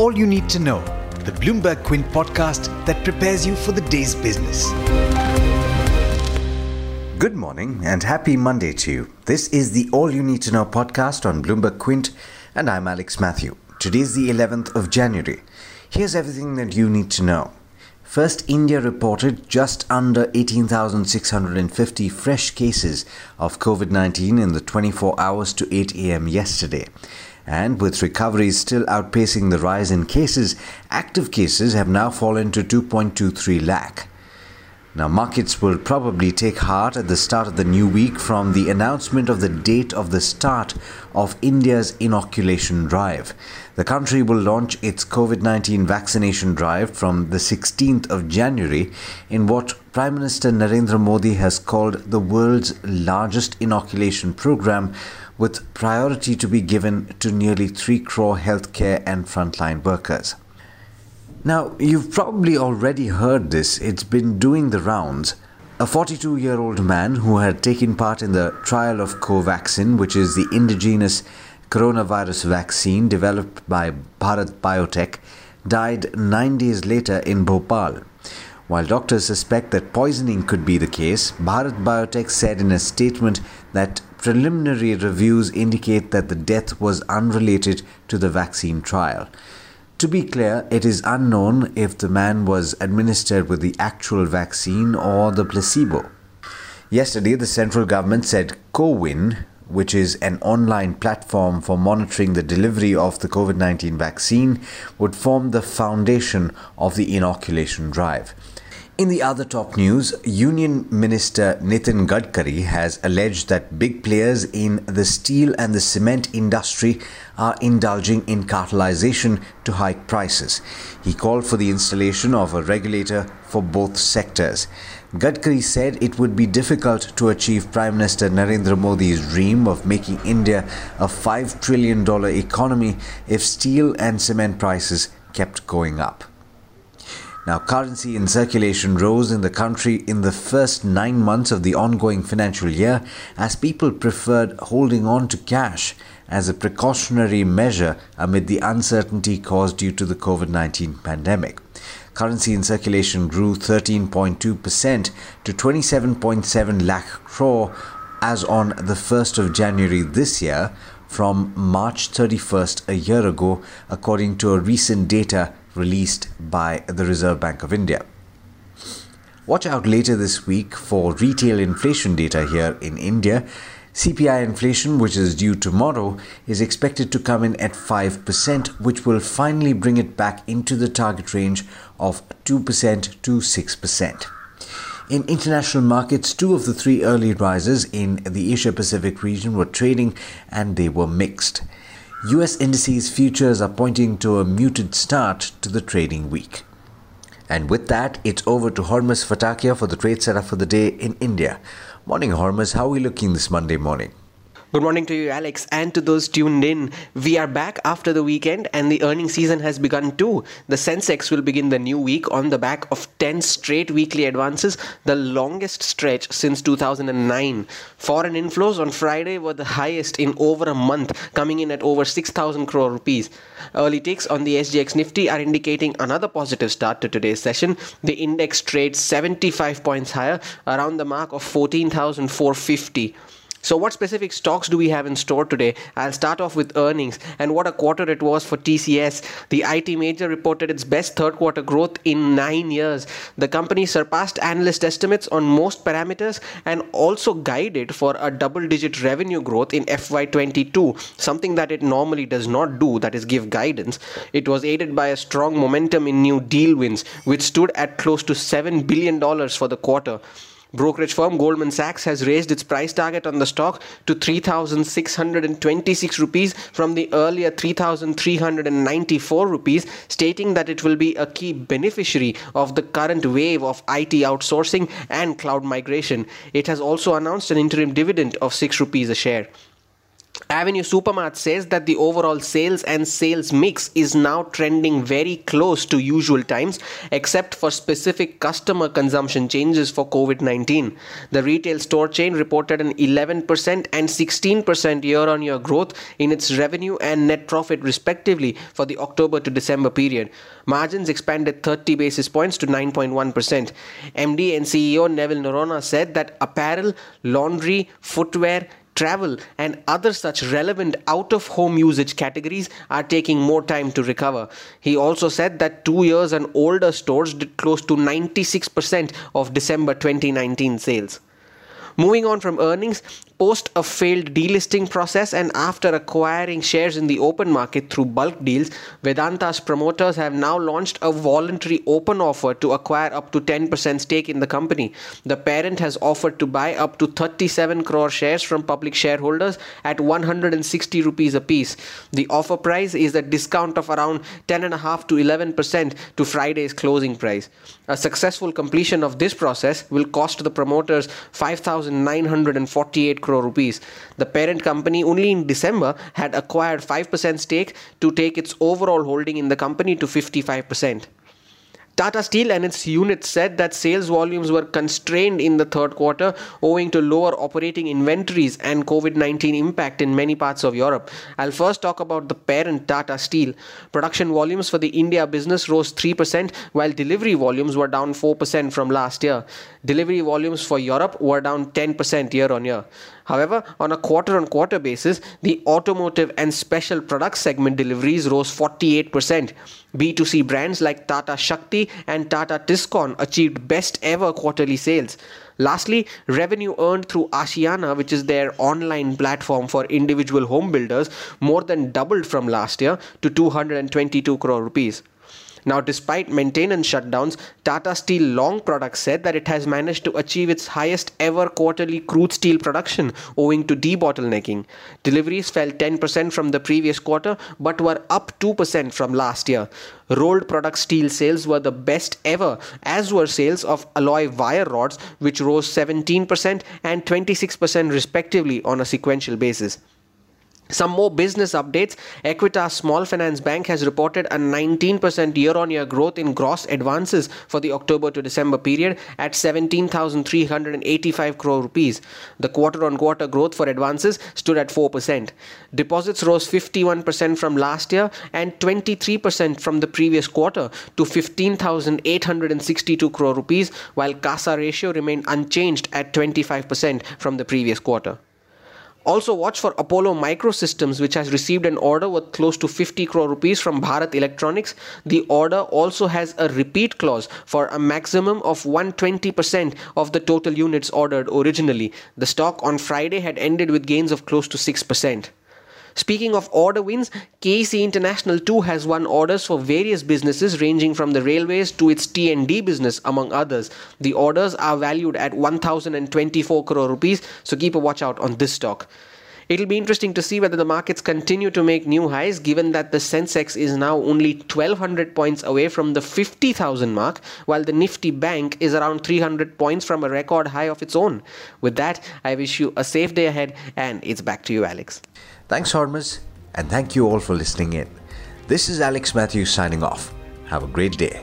all you need to know, the Bloomberg Quint podcast that prepares you for the day's business. Good morning and happy Monday to you. This is the All You Need to Know podcast on Bloomberg Quint, and I'm Alex Matthew. Today is the 11th of January. Here's everything that you need to know. First, India reported just under 18,650 fresh cases of COVID 19 in the 24 hours to 8 am yesterday. And with recoveries still outpacing the rise in cases, active cases have now fallen to 2.23 lakh. Now, markets will probably take heart at the start of the new week from the announcement of the date of the start of India's inoculation drive. The country will launch its COVID 19 vaccination drive from the 16th of January in what Prime Minister Narendra Modi has called the world's largest inoculation program, with priority to be given to nearly 3 crore healthcare and frontline workers. Now, you've probably already heard this, it's been doing the rounds. A 42 year old man who had taken part in the trial of Covaxin, which is the indigenous coronavirus vaccine developed by Bharat Biotech, died nine days later in Bhopal. While doctors suspect that poisoning could be the case, Bharat Biotech said in a statement that preliminary reviews indicate that the death was unrelated to the vaccine trial. To be clear, it is unknown if the man was administered with the actual vaccine or the placebo. Yesterday, the central government said CoWIN, which is an online platform for monitoring the delivery of the COVID 19 vaccine, would form the foundation of the inoculation drive. In the other top news, Union Minister Nitin Gadkari has alleged that big players in the steel and the cement industry are indulging in cartelization to hike prices. He called for the installation of a regulator for both sectors. Gadkari said it would be difficult to achieve Prime Minister Narendra Modi's dream of making India a $5 trillion economy if steel and cement prices kept going up. Now, currency in circulation rose in the country in the first nine months of the ongoing financial year as people preferred holding on to cash as a precautionary measure amid the uncertainty caused due to the COVID 19 pandemic. Currency in circulation grew 13.2% to 27.7 lakh crore as on the 1st of January this year from March 31st a year ago, according to a recent data released by the Reserve Bank of India. Watch out later this week for retail inflation data here in India. CPI inflation, which is due tomorrow, is expected to come in at 5%, which will finally bring it back into the target range of 2% to 6%. In international markets, two of the three early risers in the Asia Pacific region were trading and they were mixed. US indices futures are pointing to a muted start to the trading week. And with that, it's over to Hormuz Fatakia for the trade setup for the day in India. Morning, Hormuz. How are we looking this Monday morning? Good morning to you, Alex, and to those tuned in. We are back after the weekend, and the earnings season has begun too. The Sensex will begin the new week on the back of 10 straight weekly advances, the longest stretch since 2009. Foreign inflows on Friday were the highest in over a month, coming in at over 6,000 crore rupees. Early takes on the SGX Nifty are indicating another positive start to today's session. The index trades 75 points higher, around the mark of 14,450. So, what specific stocks do we have in store today? I'll start off with earnings and what a quarter it was for TCS. The IT major reported its best third quarter growth in nine years. The company surpassed analyst estimates on most parameters and also guided for a double digit revenue growth in FY22, something that it normally does not do, that is, give guidance. It was aided by a strong momentum in new deal wins, which stood at close to $7 billion for the quarter. Brokerage firm Goldman Sachs has raised its price target on the stock to 3,626 rupees from the earlier 3,394 rupees, stating that it will be a key beneficiary of the current wave of IT outsourcing and cloud migration. It has also announced an interim dividend of 6 rupees a share. Avenue Supermart says that the overall sales and sales mix is now trending very close to usual times, except for specific customer consumption changes for COVID 19. The retail store chain reported an 11% and 16% year on year growth in its revenue and net profit, respectively, for the October to December period. Margins expanded 30 basis points to 9.1%. MD and CEO Neville Noronha said that apparel, laundry, footwear, travel, and other such relevant out of home usage categories are taking more time to recover. He also said that two years and older stores did close to 96% of December 2019 sales. Moving on from earnings, post a failed delisting process and after acquiring shares in the open market through bulk deals, Vedanta's promoters have now launched a voluntary open offer to acquire up to 10% stake in the company. The parent has offered to buy up to 37 crore shares from public shareholders at 160 rupees apiece. The offer price is a discount of around 10.5 to 11% to Friday's closing price. A successful completion of this process will cost the promoters 5,948 crore crore rupees. The parent company only in December had acquired 5% stake to take its overall holding in the company to 55%. Tata Steel and its units said that sales volumes were constrained in the third quarter owing to lower operating inventories and COVID 19 impact in many parts of Europe. I'll first talk about the parent Tata Steel. Production volumes for the India business rose 3%, while delivery volumes were down 4% from last year. Delivery volumes for Europe were down 10% year on year. However, on a quarter on quarter basis, the automotive and special products segment deliveries rose 48%. B2C brands like Tata Shaktee and Tata Tiscon achieved best ever quarterly sales. Lastly, revenue earned through Aashiyana, which is their online platform for individual home builders, more than doubled from last year to 222 crore rupees. Now, despite maintenance shutdowns, Tata Steel Long Products said that it has managed to achieve its highest ever quarterly crude steel production owing to debottlenecking. Deliveries fell 10% from the previous quarter but were up 2% from last year. Rolled product steel sales were the best ever, as were sales of alloy wire rods, which rose 17% and 26% respectively on a sequential basis. Some more business updates. Equitas Small Finance Bank has reported a 19% year on year growth in gross advances for the October to December period at 17,385 crore rupees. The quarter on quarter growth for advances stood at 4%. Deposits rose 51% from last year and 23% from the previous quarter to 15,862 crore rupees, while CASA ratio remained unchanged at 25% from the previous quarter. Also, watch for Apollo Microsystems, which has received an order worth close to 50 crore rupees from Bharat Electronics. The order also has a repeat clause for a maximum of 120% of the total units ordered originally. The stock on Friday had ended with gains of close to 6%. Speaking of order wins, KEC International too has won orders for various businesses ranging from the railways to its T&D business among others. The orders are valued at 1024 crore rupees, so keep a watch out on this stock. It'll be interesting to see whether the markets continue to make new highs given that the Sensex is now only 1200 points away from the 50,000 mark while the Nifty Bank is around 300 points from a record high of its own. With that, I wish you a safe day ahead and it's back to you Alex. Thanks, Hormuz, and thank you all for listening in. This is Alex Matthews signing off. Have a great day.